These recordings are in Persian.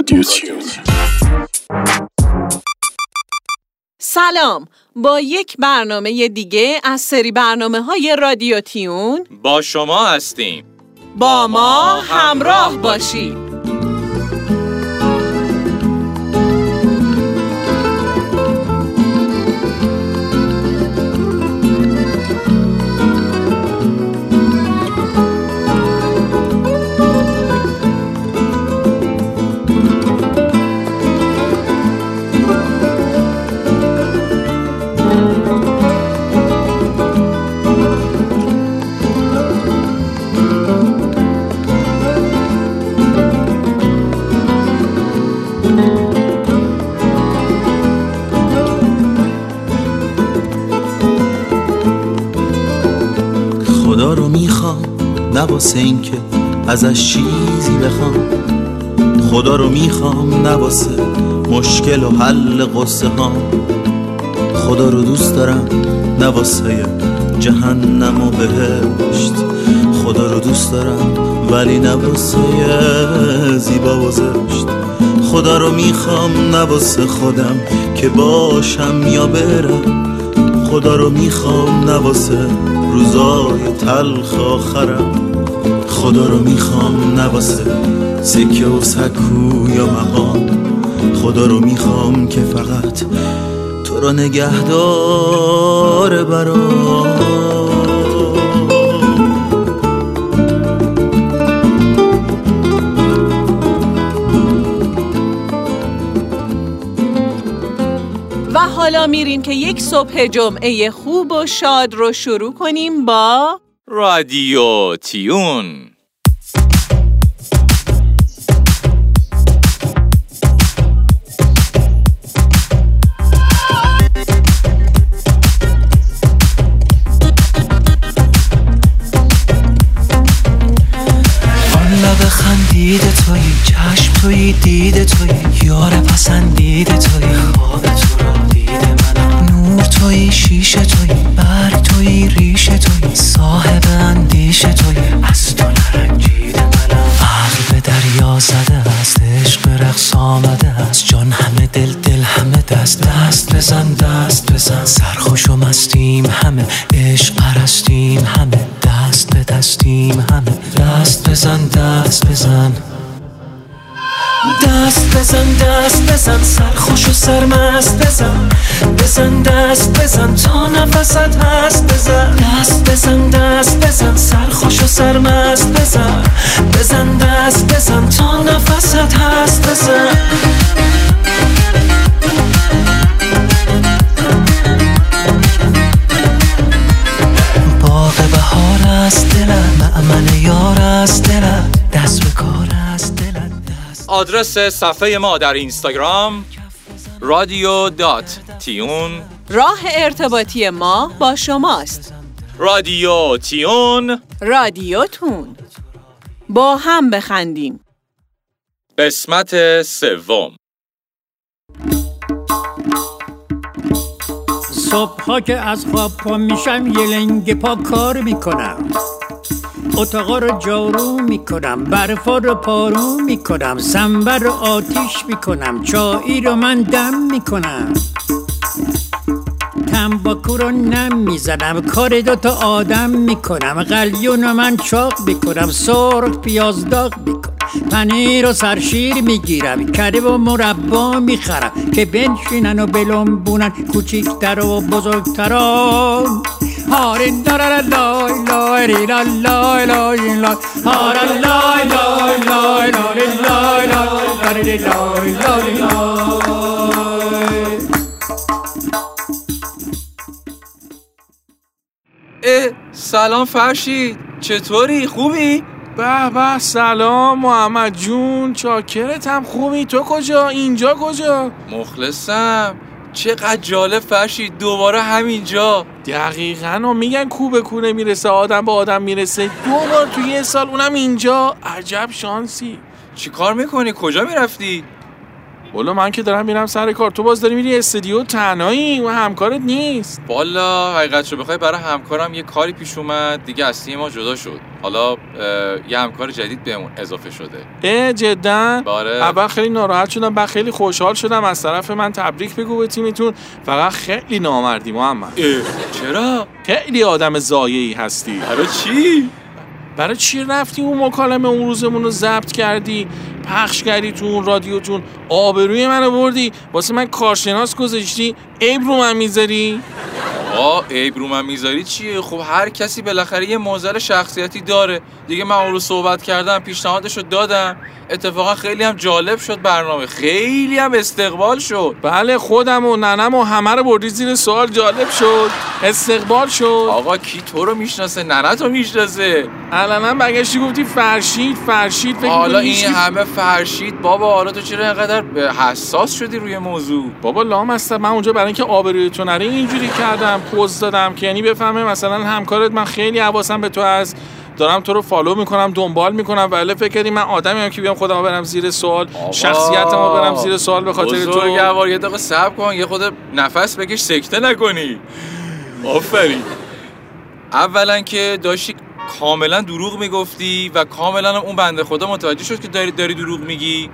رادیو تیون سلام. با یک برنامه دیگه از سری برنامه های رادیو تیون با شما هستیم. با ما همراه باشید. ازش چیزی بخوام. خدا رو می‌خوام نه واسه مشکل و حل قصه ها. خدا رو دوست دارم نه واسه جهنم و بهشت. خدا رو دوست دارم ولی نه واسه زیبا و زشت. خدا رو می‌خوام نه واسه خودم که باشم یا برم. خدا رو می‌خوام نه واسه روزای تلخ آخرم. خدا رو می‌خوام نه واسه سکه و سکو یا مقام. خدا رو می‌خوام که فقط تو رو نگهدار برام. و حالا میریم که یک صبح جمعه خوب و شاد رو شروع کنیم با رادیو تیون. دید توی یار پسندید توی خواب تو را دید منم. نور توی شیشه توی برگ توی ریشه توی صاحب اندیشه توی. از تو نرنجید عقل به دریا زده است عشق رقص آمده است. جان همه دل دل همه دست. دست بزن دست بزن. سرخوش و مستیم همه عشق پرستیم همه. دست به دستیم همه. دست بزن دست بزن. بزن دست بزن سرخوش و سرمست بزن. بزن دست بزن تا نفست هست بزن. دست بزن دست بزن سرخوش و سرمست بزن. بزن دست بزن تا نفست هست بزن. دلم معمل یار است دلم. دست به کار است آدرس صفحه ما در اینستاگرام رادیو دات تیون. راه ارتباطی ما با شماست. رادیو تیون. رادیوتون با هم بخندیم. قسمت سوم. صبحها که از خواب پا میشم یه لنگ پا کار می‌کنم. اتاقا رو جارو می‌کنم برفا رو پارو می‌کنم سنبر رو آتیش می‌کنم چایی رو من دم می‌کنم. تنباکو رو نم می‌زنم کار دوتا آدم می‌کنم قلیون رو من چاق می‌کنم سرخ پیاز داغ می‌کنم پنیر و سرشیر می‌گیرم کره و مربا می‌خرم که بنشینن و بلنبونن کوچیکتر و بزرگتران هارین لای لای لای ری لا لای لای لای هارا لای لای لای لای لای لای لای لای لای لای اه سلام فرشید چطوری؟ خوبی؟ به به سلام محمد جون. چاکرتم خوبی. تو کجا؟ اینجا کجا؟ مخلصم. چقدر جالب فرشید دوباره همینجا دقیقا و میگن کو به کو می‌رسه آدم به آدم می‌رسه دو بار تو یه سال اونم اینجا عجب شانسی چی کار می‌کنی؟ کجا می‌رفتی؟ بولا من که دارم میرم سر کار. تو باز داری میری استودیو؟ تنهایی و همکارت نیست. والا حقیقت رو بخوای برای همکارم یه کاری پیش اومد. دیگه اصلی ما جدا شد. حالا یه همکار جدید بهمون اضافه شده. اه جدا. باره. اول خیلی ناراحت شدم بعد خیلی خوشحال شدم. از طرف من تبریک بگو به تیمتون. فقط خیلی نامردی محمد. اه، چرا؟ خیلی آدم زایعی هستی. برای چی؟ برای چی رفتی اون مکالمه اون روزمون رو ضبط کردی؟ پخش کردی تو اون رادیوتون؟ آبروی منو بردی؟ واسه من کارشناس گذاشتی؟ عیب رو من می‌ذاری؟ آقا عیب رو من می‌ذاری؟ چیه؟ خب هر کسی بالاخره یه موزل شخصیتی داره. دیگه من اون رو صحبت کردم پیشنهادش رو دادم. اتفاقا خیلی هم جالب شد برنامه. خیلی هم استقبال شد. بله خودم و ننم و همه رو بردی زیر سوال. جالب شد. استقبال شد. آقا کی تو رو می‌شناسه؟ ننه تو می‌شناسه. الان برگشتی گفتی فرشید فرشید فکر حالا این هیچکی- همه فرشید بابا حالا تو چرا اینقدر حساس شدی روی موضوع؟ بابا لام هستم من اونجا برای اینکه آبروی تو نره اینجوری کردم. پوز دادم که یعنی بفهمه مثلا همکارت من خیلی حواسم به تو هست. دارم تو رو فالو می‌کنم دنبال می‌کنم ولی فکر کردی من آدمی هم که بیام خودم برم زیر سوال شخصیتمو برم زیر سوال به خاطر تو. بزرگوار یه دقیقه صبر کن یه خود نفس بکش سکته نکنی. آفرین. اولا که داشتی کاملا دروغ می‌گفتی و کاملا هم اون بنده خدا متوجه شد که داری داری دروغ میگی.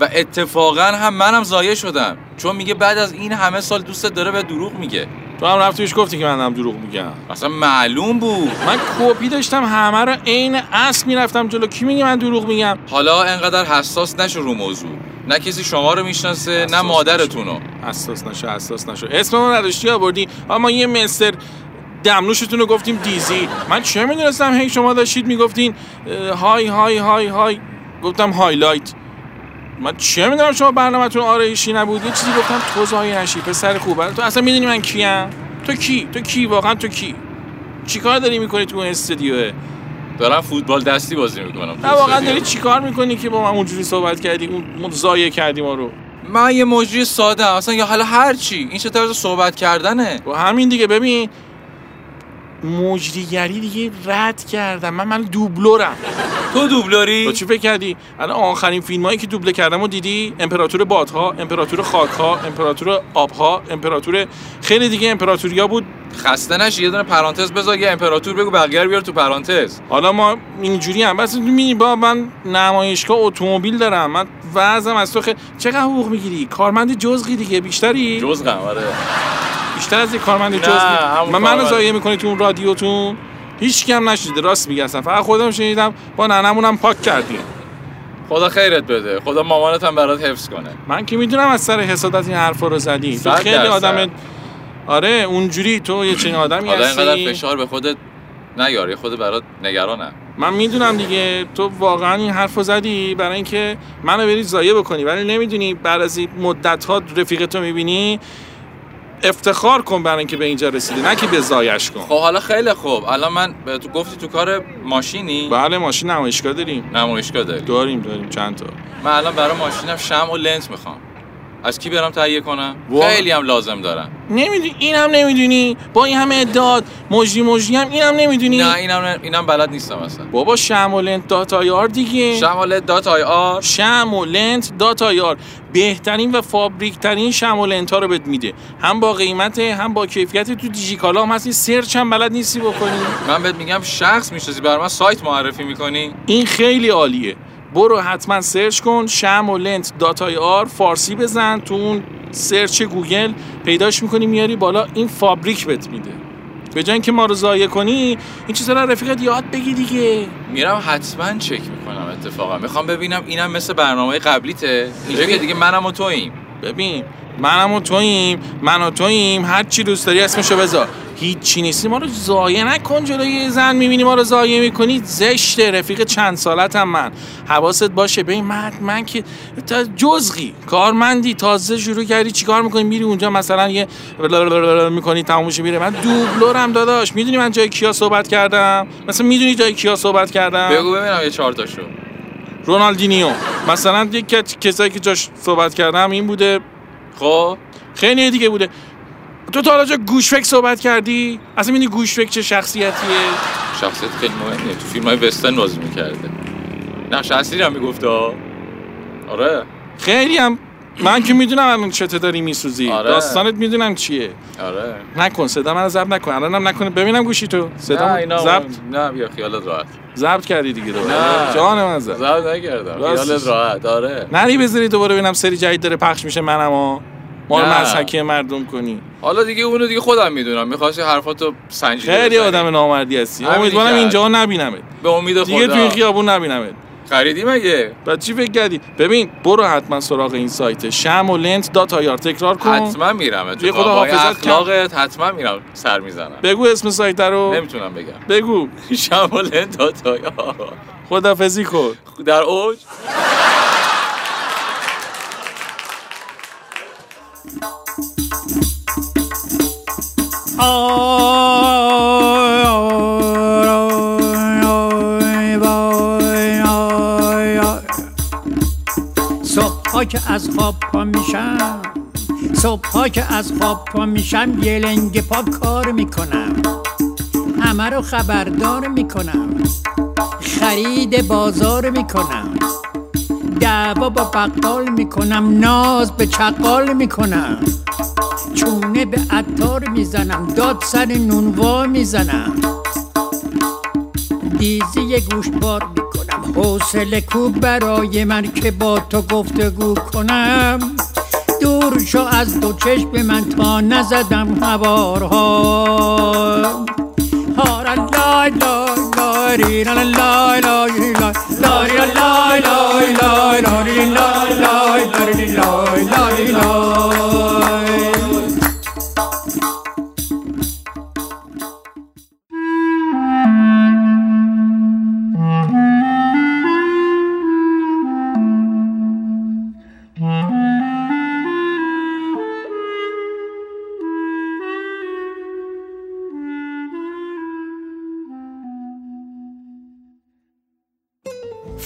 و اتفاقا هم منم ضایع شدم. چون میگه بعد از این همه سال دوستت داره به دروغ میگه. تو هم رفتیش گفتی که من دارم دروغ میگم. اصلا معلوم بود. من کپی داشتم همه رو عین اصل می‌رفتم جلو. کی میگه من دروغ میگم؟ حالا انقدر حساس نشو رو موضوع. نه کسی شما رو می‌شناسه نه مادرتونو حساس نشو حساس نشو. اسممو نداشتی آوردی. اما یه مستر دمنوشتون رو گفتیم دیزی. من چه می‌دونستم؟ هی شما داشتید می‌گفتین های های های های. گفتم هایلایت. من چه می‌دونم شما برنامهتون آرایشی نبود؟ یه چیزی گفتم تو زایی نشی پسر خوبه تو اصلا می‌دونی من کیم؟ تو کی؟ تو کی؟ واقعا تو کی؟ چیکار داری می‌کنی تو اون دارم فوتبال دستی بازی می‌کنم نه واقعا داری چیکار می‌کنی که با من اونجوری صحبت کردی؟ اون زایه کردی ما رو. من یه مجری ساده. اصلا یا حالا هر چی. این چه طرز صحبت کردنه؟ و همین دیگه. ببین مجریگری دیگه رد کردم. من من دوبلورم. تو دوبلوری؟ چی فکر کردی؟ الان آخرین فیلم هایی که دوبله کردم و دیدی؟ امپراتور بادها امپراتور خاکها امپراتور آبها امپراتور خیلی دیگه امپراتوریا بود. خسته نشی یه دونه پرانتز بذار یه امپراتور بگو بقیه رو بیار تو پرانتز. حالا ما اینجوری هم. بس می‌بینی با من نمایشگاه اتومبیل دارم. من وضعم از تو خیلی چقدر حقوق می‌گیری؟ کارمند جزغی دیگه بیشتری؟ جز آره. بیشتر از یک کارمند همون من منو. ضایع می‌کنی تو اون رادیوتون؟ هیچ کم نشیده راست اصلا. فقط خودم شنیدم با ننمونم پاک کردیم خدا خیرت بده. خدا مامانت هم برات حفظ کنه. من که می‌دونم از سر حسادت این حرفا رو زدی. تو خیلی. آدم آره اونجوری تو یه چنین آدمی حالا اینقدر هستی. فشار به خودت نیار یه خود برات نگرانم من می‌دونم دیگه تو واقعا این حرف رو زدی برای اینکه منو بری ضایع بکنی. ولی نمی‌دونی بعد از این مدت ها رفیق تو می‌بینی افتخار کن برای اینکه به اینجا رسیدی نه که به ضایعش کن. خب حالا خیلی خوب. الان من به تو گفتی تو کار ماشینی؟ بله ماشین نمایشگاه داریم. نمایشگاه داری. داریم داریم. چند تا. من الان برای ماشینم شم و لنز می‌خوام. از کی برم تهیه کنم؟ وا. خیلی هم لازم دارم. نمی‌دونی این هم نمی‌دونی. با این همه ادعات مجری مجری هم این هم نمی‌دونی. نه اینم اینم بلد نیستم اصلا. بابا شمع و لنت dot IR دیگه. شمع و لنت dot IR. شمع و لنت dot IR بهترین و فابریک ترین شمع و لنت ها رو بهت میده. هم با قیمت هم با کیفیت تو دیجیکالا هم هستی. search هم بلد نیستی بکنی. من بهت میگم شخص می‌شناسی برای من سایت معرفی می‌کنی. این خیلی عالیه. برو حتما search کن. شمع و لنت dot IR فارسی بزن. تو اون search Google پیداش می‌کنی میاری بالا این فابریک بهت میده. به جای اینکه ما رو ضایع کنی این چیزا رو رفیقت یاد بگیر دیگه. میرم حتما چک می‌کنم اتفاقا. می‌خوام ببینم اینم مثل برنامه قبلیته. اینجا که دیگه منم و توییم. ببین منم و توییم من و توییم. هر چی دوست داری اسمشو بذار. هیچی نیستی. ما رو ضایع نکن جلوی یه زن. می‌بینی ما رو ضایع می‌کنی؟ زشته. رفیق چند سالتم من. حواست باشه. ببین من من که تا جزغی. کارمندی. تازه شروع کردی. چیکار می‌کنی؟ میری اونجا مثلا یه می‌کنی تمومش میره. من دوبلورم داداش. می‌دونی من جای کیا صحبت کردم؟ مثلا می‌دونی جای کیا صحبت کردم؟ بگو ببینم یه چهار تاشو رونالدینیو. مثلا یک کسایی که جاش صحبت کردم این بوده. خب؟ خیلی دیگه بوده. تو تا حالا جا گوشفک صحبت کردی؟ اصلا می‌دونی گوشفک چه شخصیتیه؟ شخصیت خیلی مهمیه. تو فیلم های وسترن بازی می‌کرده. نقش اصلی هم می‌گفته آره. خیلی هم. من که می‌دونم الان چته داری میسوزی. آره. داستانت می‌دونم چیه. آره. نکن صدا من ضبط نکن. الانم نکنه. ببینم گوشی تو. نه صدا ضبط. نه بیا خیالت راحت. ضبط کردی دیگه دوباره. نه. جان من زد زب نکردم. خیالت راحت. آره. نری بذاری دوباره ببینم سری جدید داره پخش میشه منم ما رو. مزحکی مردم کنی. حالا دیگه اونو دیگه خودم می‌دونم. می‌خواستی حرفاتو سنجیده خیلی. آدم نامردی هستی. امیدوارم. اینجا نبینمت. به امید دیگه تو این خدا خیابون نبینمت. خریدی مگه؟ بعد چی فکر کردی؟ ببین برو حتما سراغ این سایت. شم و لنت دات آیار تکرار کن. حتما میرم. یه خدا حافظت. اخلاقت حتما میرم. سر می‌زنم. بگو اسم سایت رو. نمی‌تونم بگم. بگو. شمال داتایا خدافزی کن. در اوج. صبحها که از خواب پا میشم صبحها که از خواب پا میشم یه لنگ پا کار می‌کنم. همه رو خبردار می‌کنم. خرید بازار می‌کنم. دعوا با بقال می‌کنم ناز به چقال می‌کنم. چونه به عطار می‌زنم داد سر نونوا می‌زنم دیزی یه گوشبار می‌کنم حوصله کو برای من که با تو گفتگو کنم دور شو از دو چشم من تا نزدم هوارها هارا لای لای لای لای لای لای لای لای لای لای لای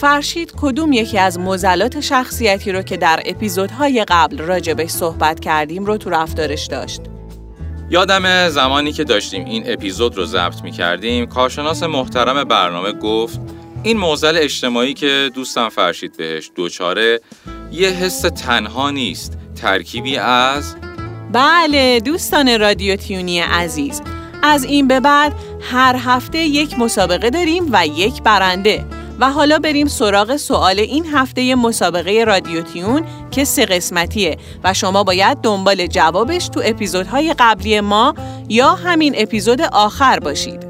فرشید کدوم یکی از مزلات شخصیتی رو که در اپیزودهای قبل راجبش صحبت کردیم رو تو رفتارش داشت؟ یادم زمانی که داشتیم این اپیزود رو ضبط می کردیم کارشناس محترم برنامه گفت این موزل اجتماعی که دوستم فرشید بهش دوچاره یه حس تنها نیست ترکیبی از بله دوستان رادیو تیونی عزیز از این به بعد هر هفته یک مسابقه داریم و یک برنده و حالا بریم سراغ سوال این هفته مسابقه رادیو تیون که سه قسمتیه و شما باید دنبال جوابش تو اپیزودهای قبلی ما یا همین اپیزود آخر باشید.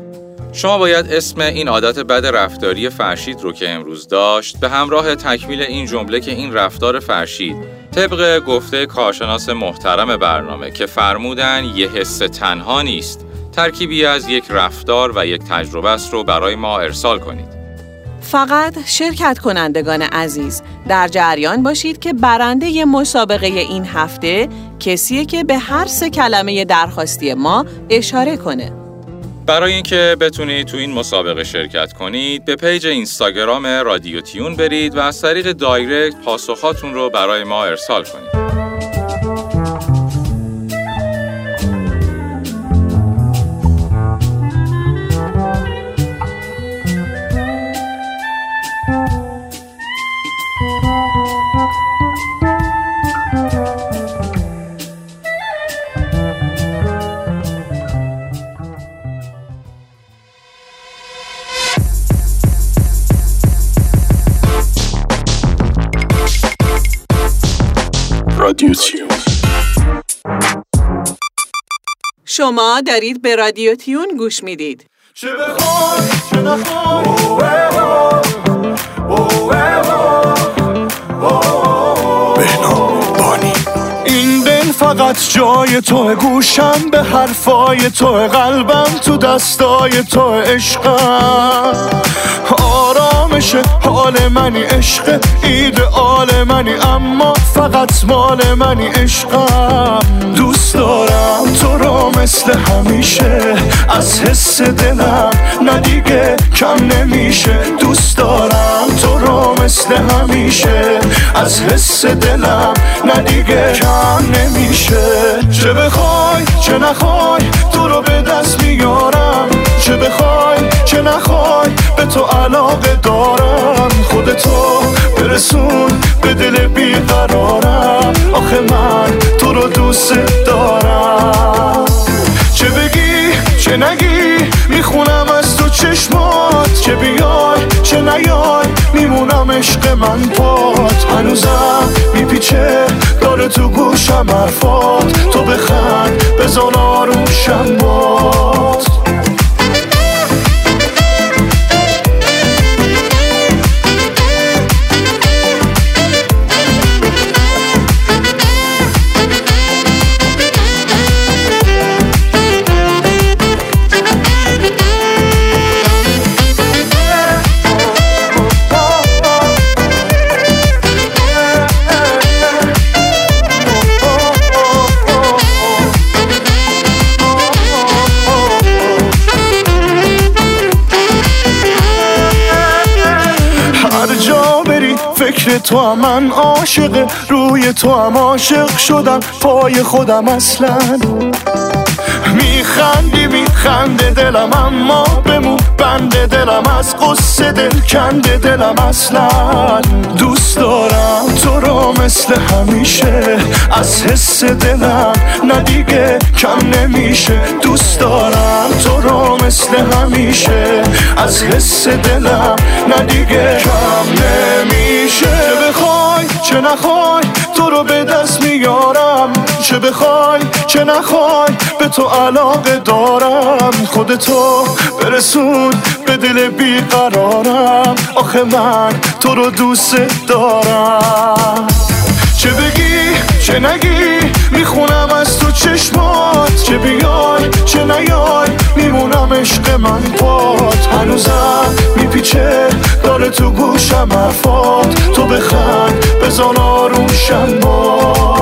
شما باید اسم این عادت بد رفتاری فرشید رو که امروز داشت به همراه تکمیل این جمله که این رفتار فرشید طبق گفته کارشناس محترم برنامه که فرمودن یه حس تنها نیست ترکیبی از یک رفتار و یک تجربه است رو برای ما ارسال کنید. فقط شرکت کنندگان عزیز در جریان باشید که برنده مسابقه این هفته کسیه که به هر سه کلمه درخواستی ما اشاره کنه. برای اینکه بتونید تو این مسابقه شرکت کنید به page اینستاگرام رادیو تیون برید و از طریق direct پاسخاتون رو برای ما ارسال کنید تیون. شما دارید به رادیو تیون گوش می‌دید. چه بخوای چه فقط جای تو گوشم به حرفای تو قلبم تو دستای تو عشقم. آرامش حال منی عشق ایدئال منی اما فقط مال منی عشقم. دوست دارم تو رو مثل همیشه از حس دلم نه دیگه کم نمیشه. دوست دارم تو رو مثل همیشه از حس دلم نه دیگه کم نمیشه. چه بخوای چه نخوای تو رو به دست میارم. چه بخوای چه نخوای به تو علاقه دارم خودتو برسون به دل بیقرارم. آخه من تو رو دوست دارم. چه بگی چه نگی؟ می‌خونم از تو چشمات. چه بیای چه نیای؟ میمونم عشق من پات. هنوزم میپیچه داره تو گوشم حرفات. تو بخند بزن آروشم بات هر تو هم من عاشق روی تو هم عاشق شدم پای خودم اصلا. میخندی میخنده دلم اما بمون. بنده دلم از قصه دل کنده دلم اصلا. دوست دارم تو رو مثل همیشه. از حس دلم نه دیگه کم نمیشه. دوست دارم تو رو مثل همیشه. از حس دلم نه دیگه کم نمیشه. چه نخوای؟ تو رو به دست میارم. چه بخوای؟ چه نخوای؟ به تو علاقه دارم. خودتو برسون به دل بیقرارم. آخه من تو رو دوست دارم. چه بگی؟ چه نگی؟ می‌خونم از تو چشمات چه بیای چه نیای میمونم عشق من پات. هنوزم میپیچه داره تو گوشم حرفات. تو بخند بزن آروشم بات حامد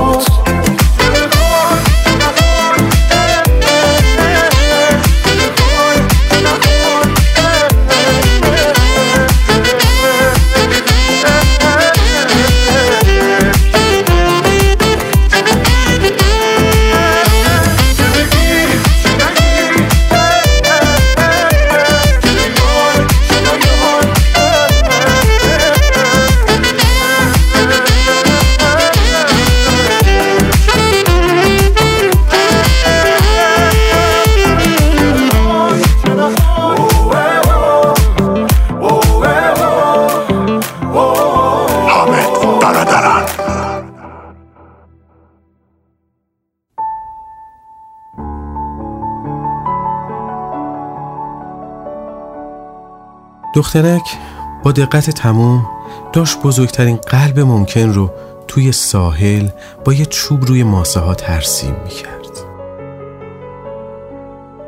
دخترک با دقت تمام داشت بزرگترین قلب ممکن رو توی ساحل با یه چوب روی ماسه ها ترسیم می‌کرد.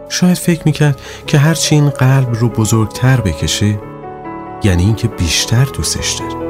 شاید فکر می‌کرد که هرچی این قلب رو بزرگتر بکشه یعنی اینکه بیشتر دوستش داره.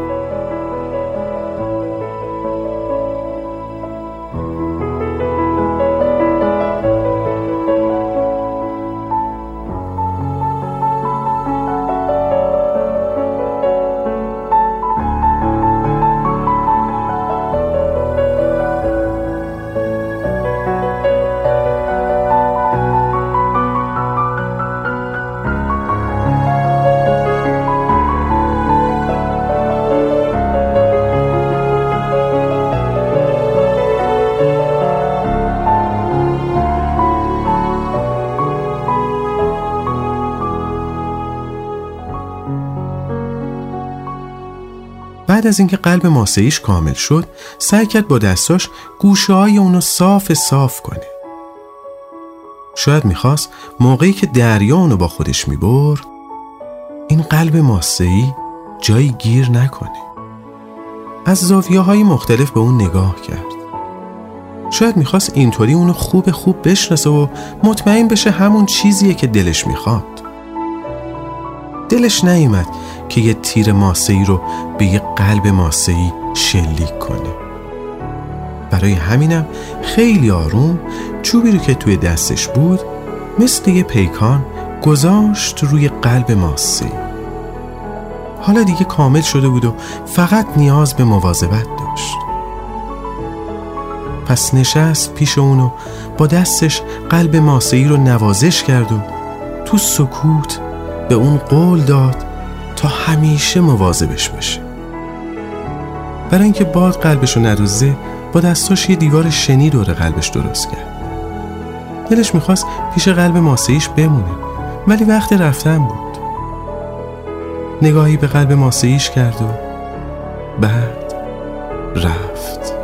بعد از اینکه قلب ماسهیش کامل شد سعی کرد با دستاش گوشه های اونو صاف صاف کنه. شاید می‌خواست موقعی که دریا اونو با خودش میبر این قلب ماسهی جایی گیر نکنه. از زاویه های مختلف به اون نگاه کرد. شاید می‌خواست اینطوری اونو خوب خوب بشناسه و مطمئن بشه همون چیزیه که دلش می‌خواد. دلش نیومد که یه تیر ماسه‌ای رو به یه قلب ماسه‌ای شلیک کنه. برای همینم خیلی آروم چوبی رو که توی دستش بود مثل یه پیکان گذاشت روی قلب ماسه‌ای. حالا دیگه کامل شده بود و فقط نیاز به مواظبت داشت. پس نشست پیش اونو با دستش قلب ماسه‌ای رو نوازش کرد و تو سکوت به اون قول داد تا همیشه مواظبش باشه. برای اینکه باد قلبشو نروزه با دستاش یه دیوار شنی دور قلبش درست کرد. دلش می‌خواست پیش قلب ماسهیش بمونه ولی وقت رفتن بود. نگاهی به قلب ماسهیش کرد و بعد رفت.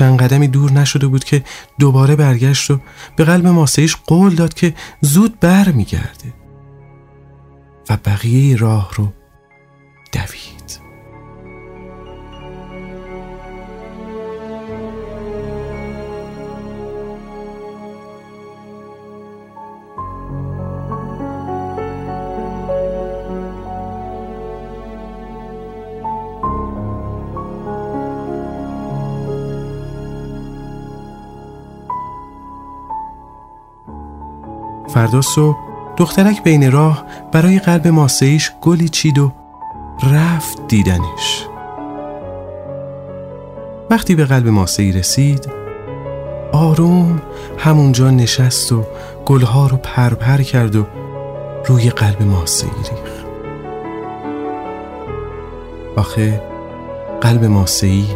چند قدمی دور نشده بود که دوباره برگشت و به قلب ماسهیش قول داد که زود بر میگرده و بقیه راه رو دوید. فردا صبح دخترک بین راه برای قلب ماسهیش گلی چید و رفت دیدنش. وقتی به قلب ماسهی رسید آروم همونجا نشست و گلها رو پرپر کرد و روی قلب ماسهی ریخت. آخه قلب ماسهی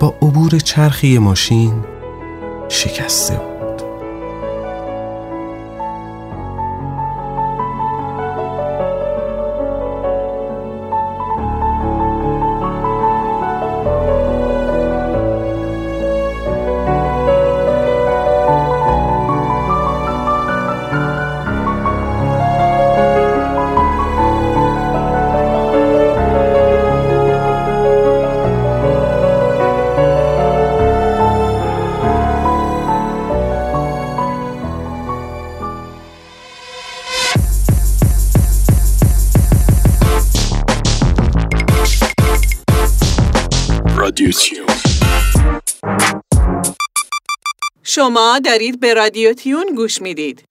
با عبور چرخی ماشین شکسته بود. شما دارید به رادیو تیون گوش می‌دید.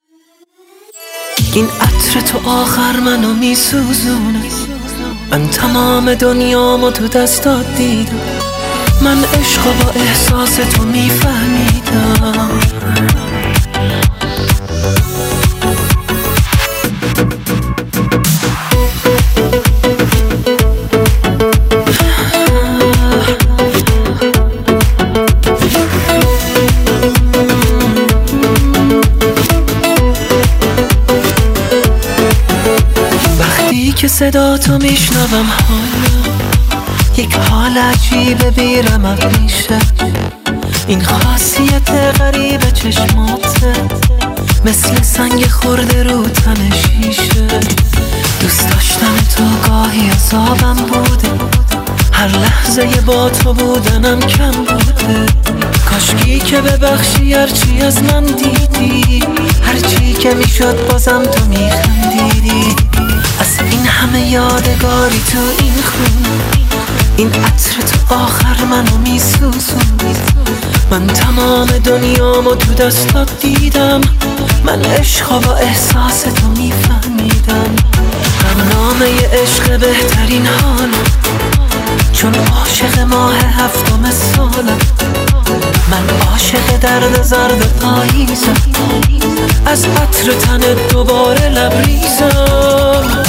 این عطر تو آخر منو میسوزونه. من تمام دنیامو تو دستات دیدم. من عشق با احساس تو میفهمیدم. که صدا تو میشنوم. حالا یک حال عجیب بیرم میشه این خاصیت غریب چشماته مثل سنگ خورده رو تن شیشه. دوست داشتن تو گاهی عذابم بوده. هر لحظه با تو بودنم کم بوده. کاشکی که ببخشی هرچی از من دیدی. هرچی که می‌شد بازم تو میخندیدی. از این همه یادگاری تو این خون. این عطر تو آخر منو میسوزون من تمام دنیامو تو دستات دیدم. من عشق با احساس تو میفهمیدم. برنامه عشق بهترین حالم. چون عاشق ماه هفتم سالم. من عاشق درد زرد پاییزم. از عطر تن دوباره لبریزم.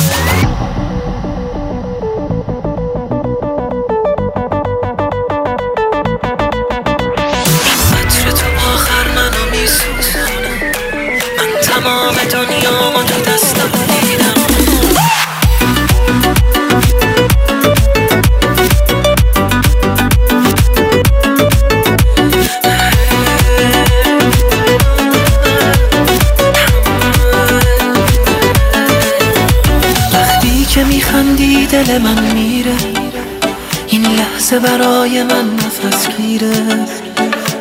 دل من میره. این لحظه برای من نفس گیره.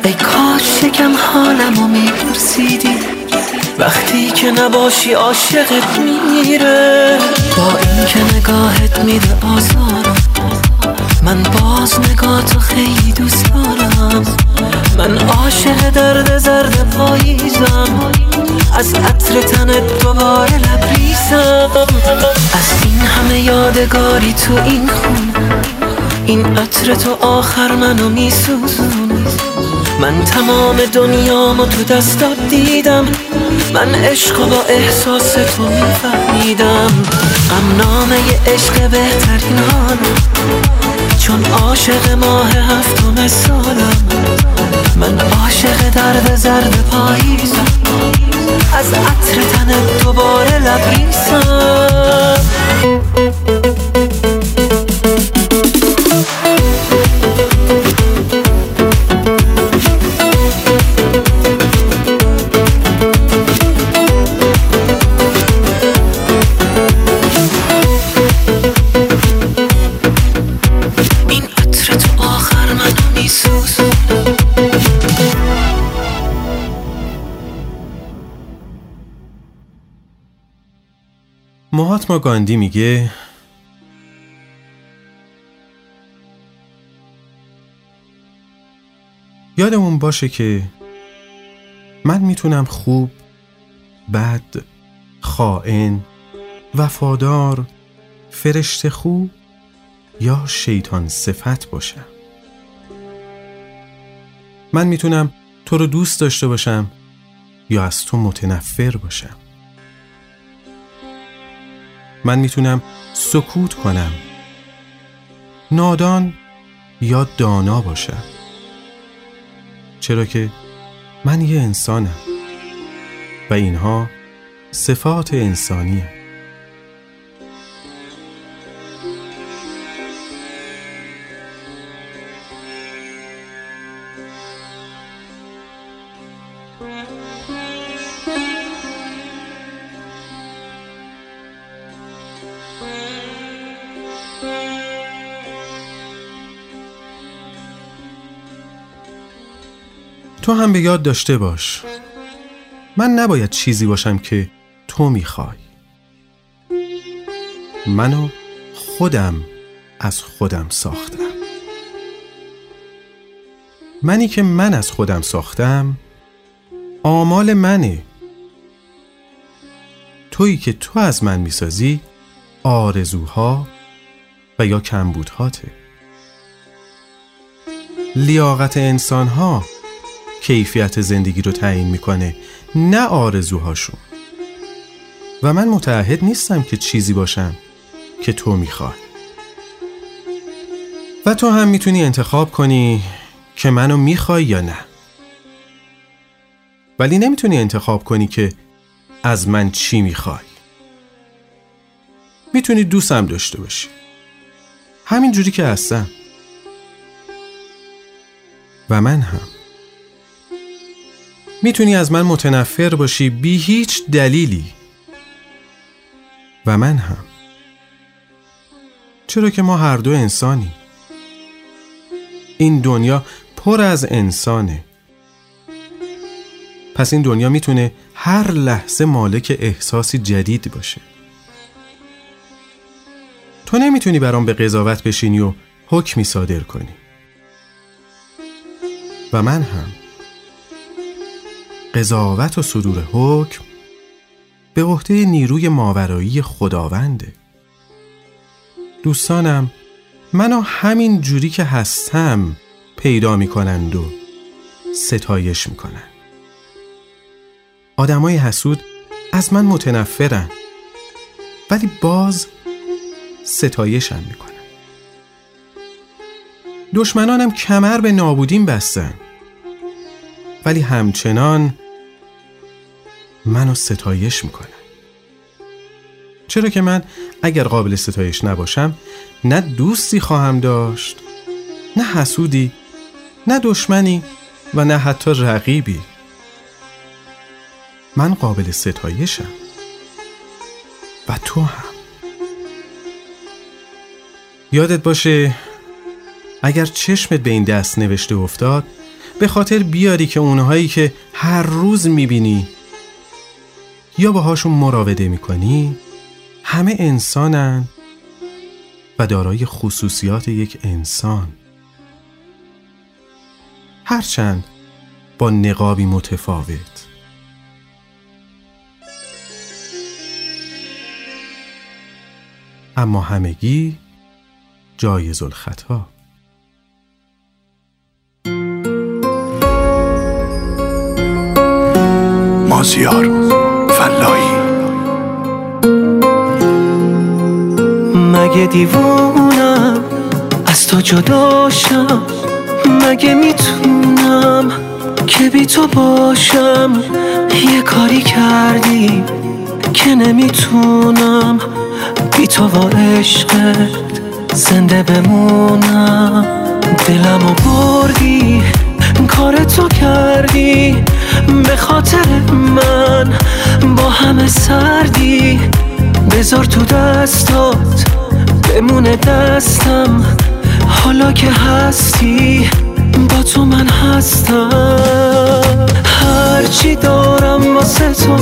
ای کاش شکم میپرسیدی و وقتی که نباشی عاشقت میره. با این که نگاهت میده آزارم. من باز نگاه خیلی دوست دارم. من عاشق درد زرد پاییزم. از عطر تنت دوباره لبریزم. از این همه یادگاری تو این خون. این عطر تو آخر منو میسوزون. من تمام دنیامو تو دستات دیدم. من عشق با احساس تو میفهمیدم. غم نامه عشق بهترین حالم. چون عاشق ماه هفتم سالم. من عاشق درد زرد پاییزم. از عطر تن دوباره لبریزم. مهاتما گاندی میگه یادمون باشه که من می‌تونم خوب، بد، خائن، وفادار، فرشته خوب یا شیطان صفت باشم. من می‌تونم تو رو دوست داشته باشم یا از تو متنفر باشم. من می‌تونم سکوت کنم. نادان یا دانا باشم چرا که من یه انسانم. و اینها صفات انسانیه. هم به یاد داشته باش. من نباید چیزی باشم که تو می‌خوای. منو خودم از خودم ساختم. منی که من از خودم ساختم آمال منه. تویی که تو از من می‌سازی آرزوها و یا کمبودهاته. لیاقت انسانها کیفیت زندگی رو تعیین می‌کنه نه آرزوهاشون. و من متعهد نیستم که چیزی باشم که تو می‌خوای. و تو هم می‌تونی انتخاب کنی که منو می‌خوای یا نه. ولی نمی‌تونی انتخاب کنی که از من چی می‌خوای. می‌تونی دوستم داشته باشی. همین جوری که هستم. و من هم. می‌تونی از من متنفر باشی بی هیچ دلیلی. و من هم. چرا که ما هر دو انسانی این دنیا پر از انسانه. پس این دنیا می‌تونه هر لحظه مالک احساسی جدید باشه. تو نمی‌تونی برام به قضاوت بشینی و حکمی صادر کنی. و من هم. قضاوت و صدور حکم به عهده نیروی ماورایی خداونده. دوستانم منو همین جوری که هستم پیدا می‌کنند و ستایش می‌کنن آدمای حسود از من متنفرن ولی باز ستایشم می‌کنن. دشمنانم کمر به نابودیم بستن ولی همچنان منو ستایش می‌کنن چرا که من اگر قابل ستایش نباشم نه دوستی خواهم داشت نه حسودی نه دشمنی و نه حتی رقیبی. من قابل ستایشم. و تو هم. یادت باشه اگر چشمت به این دست نوشته افتاد به خاطر بیاری که اونهایی که هر روز می‌بینی یا باهاشون مراوده می‌کنی؟ همه انسانن و دارای خصوصیات یک انسان. هرچند با نقابی متفاوت. اما همگی جایز الخطا. مازیار. مگه دیوونم؟ از تو جداشم مگه می‌تونم که بی تو باشم؟ یه کاری کردی که نمی‌تونم. بی تو با عشقت زنده بمونم. دلمو بردی کار تو کردی. به خاطر من با همه سردی. بذار تو دستات بمونه دستم. حالا که هستی با تو من هستم. هرچی دارم واسه تو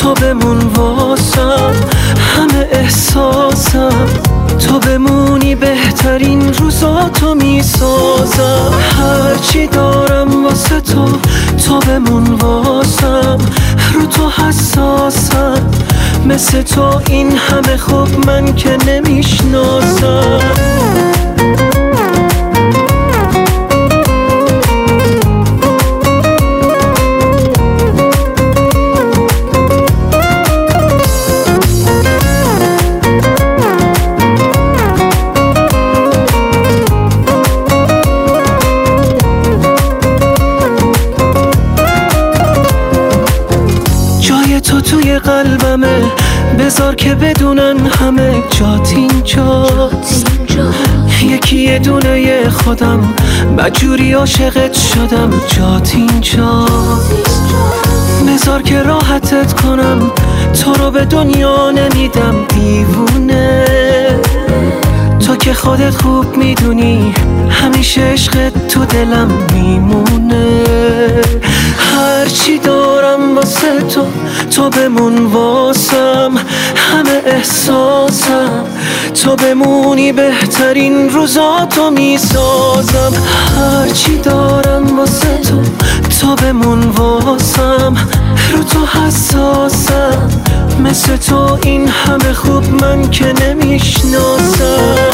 تو بمون واسم. همه احساسم تو بمونی بهترین روزاتو می‌سازم. هرچی دارم واسه تو تو بمون واسم مثل تو این همه خوب من که نمی‌شناسم. توی قلبمه. بذار که بدونن همه جات اینجاست. یکی یه دونه خودم بجوری عاشقت شدم جات اینجاست. بذار که راحتت کنم تو رو به دنیا نمیدم دیوونه. تو که خودت خوب می‌دونی همیشه عشقت تو دلم میمونه. هرچی دارم واسه تو تو بمون واسم همه احساسم. تو بمونی بهترین روزاتو می‌سازم. هرچی دارم واسه تو تو بمون واسم. رو تو حساسم مثل تو این همه خوب من که نمی‌شناسم.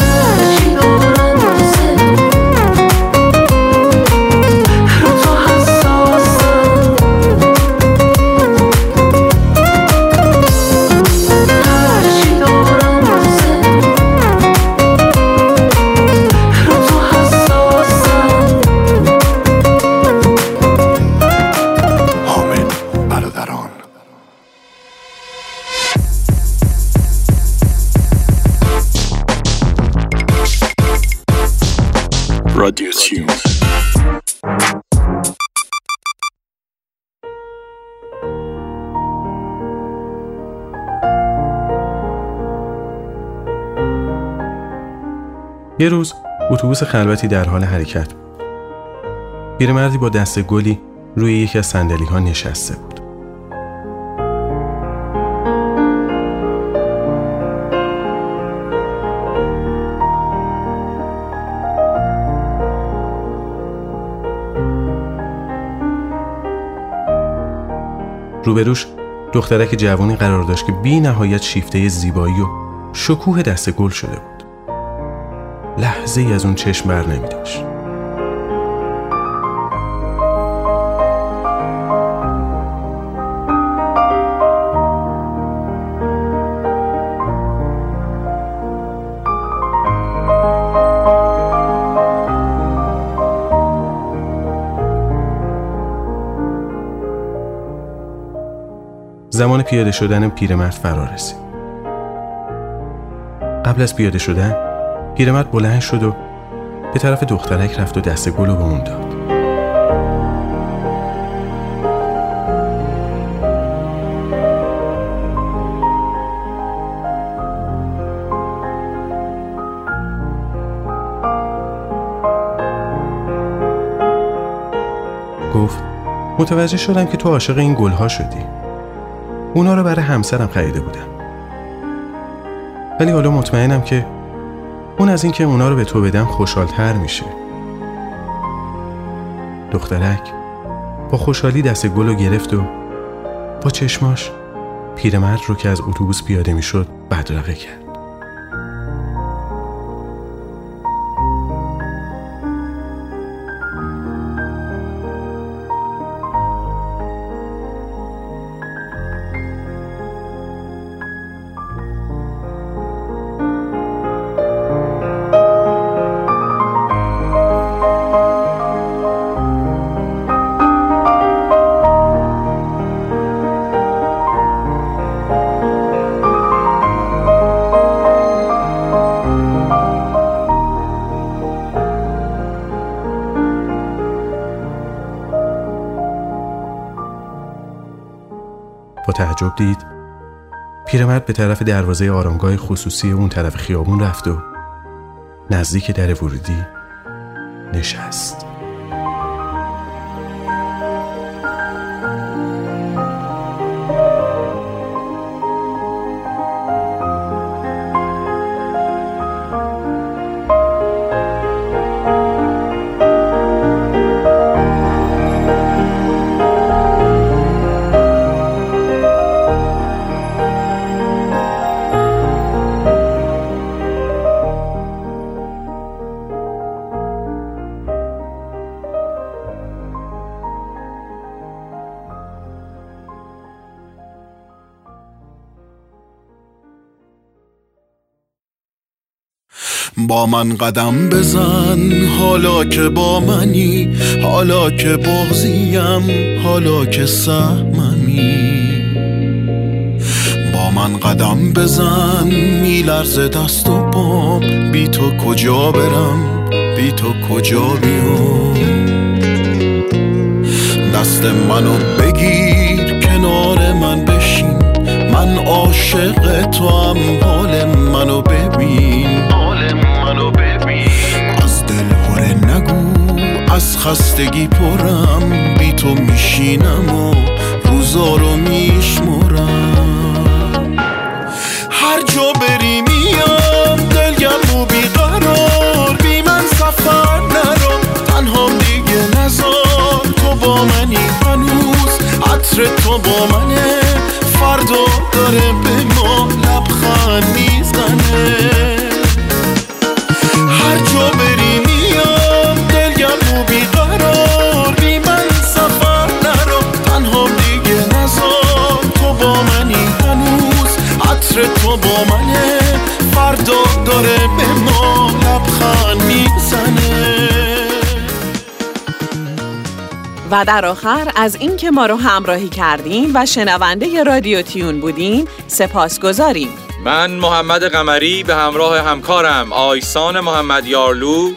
یه روز اتوبوس خلوتی در حال حرکت بود. پیرمردی با دست گلی روی یکی از صندلی ها نشسته بود. روبروش دخترک جوانی قرار داشت که بی نهایت شیفته زیبایی و شکوه دست گل شده بود. لحظه ای از اون چشم بر نمی داشت. زمان پیاده شدن پیرمرد فرا رسید. قبل از پیاده شدن پیرمرد بلند شد و به طرف دخترک رفت و دست گل رو به اون داد. گفت متوجه شدم که تو عاشق این گلها شدی اونا رو برای همسرم خریده بودم ولی حالا مطمئنم که اون از اینکه اونا رو به تو بدم خوشحالتر میشه. دخترک با خوشحالی دست گل رو گرفت و با چشماش پیرمرد رو که از اتوبوس پیاده می‌شد بدرقه کرد. تعجب دید. پیرمرد به طرف دروازه آرامگاه خصوصی اون طرف خیابون رفت و نزدیک در ورودی نشست. با من قدم بزن. حالا که با منی حالا که بغزیم حالا که سهممی. با من قدم بزن. میلرزه دست و پام. بی تو کجا برم؟ بی تو کجا بیام؟ دست منو بگیر کنار من بشین. من عاشق تو هم حال منو ببین. از خستگی پرم بی تو میشینم و روزا رو میشمرم. هر جا بری میام دلگم و بیقرار بی من سفر نرو تنهام دیگه نزار. تو با منی هنوز عطر تو با منه و در آخر از اینکه ما رو همراهی کردین و شنونده رادیو تیون بودین سپاس گذاریم. من محمد قمری به همراه همکارم آیسان محمد یارلو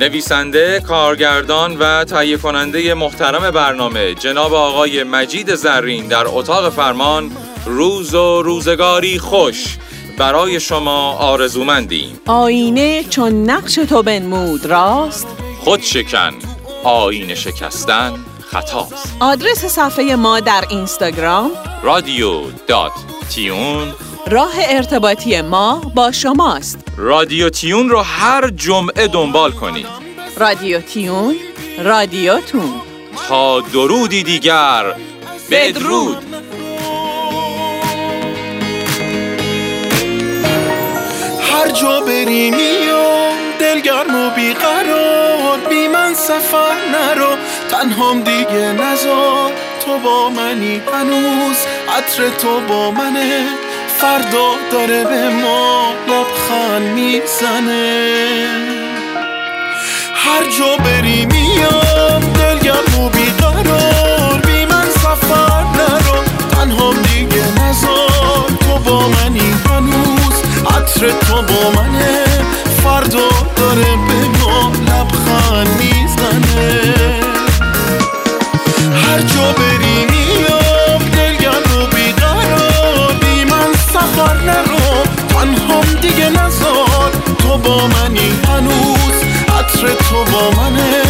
نویسنده، کارگردان و تهیه کننده محترم برنامه جناب آقای مجید زرین در اتاق فرمان روز و روزگاری خوش برای شما آرزومندیم. آینه چون نقش تو بنمود راست؟ خود شکن. آینه شکستن خطاست. آدرس صفحه ما در اینستاگرام. رادیو دات تیون. راه ارتباطی ما با شماست. رادیو تیون رو هر جمعه دنبال کنید. رادیو تیون رادیوتون تا درودی دیگر بدرود. هر جا بری میام دلگرم و بیقرار بی من سفر نرو. تنهام دیگه نزار تو با منی هنوز. عطر تو با منه فردا داره به ما لبخند می‌زنه. هر جا بری میام دلگرم و بیقرار. بی من سفر نرو. تنهام دیگه نزار تو با منی هنوز. عطر تو با منه دیگه نزار. تو با منی هنوز عطر تو با منه.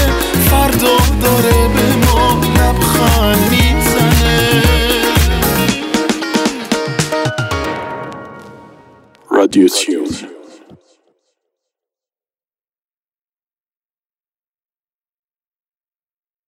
فردا داره به ما لبخند می‌زنه. رادیو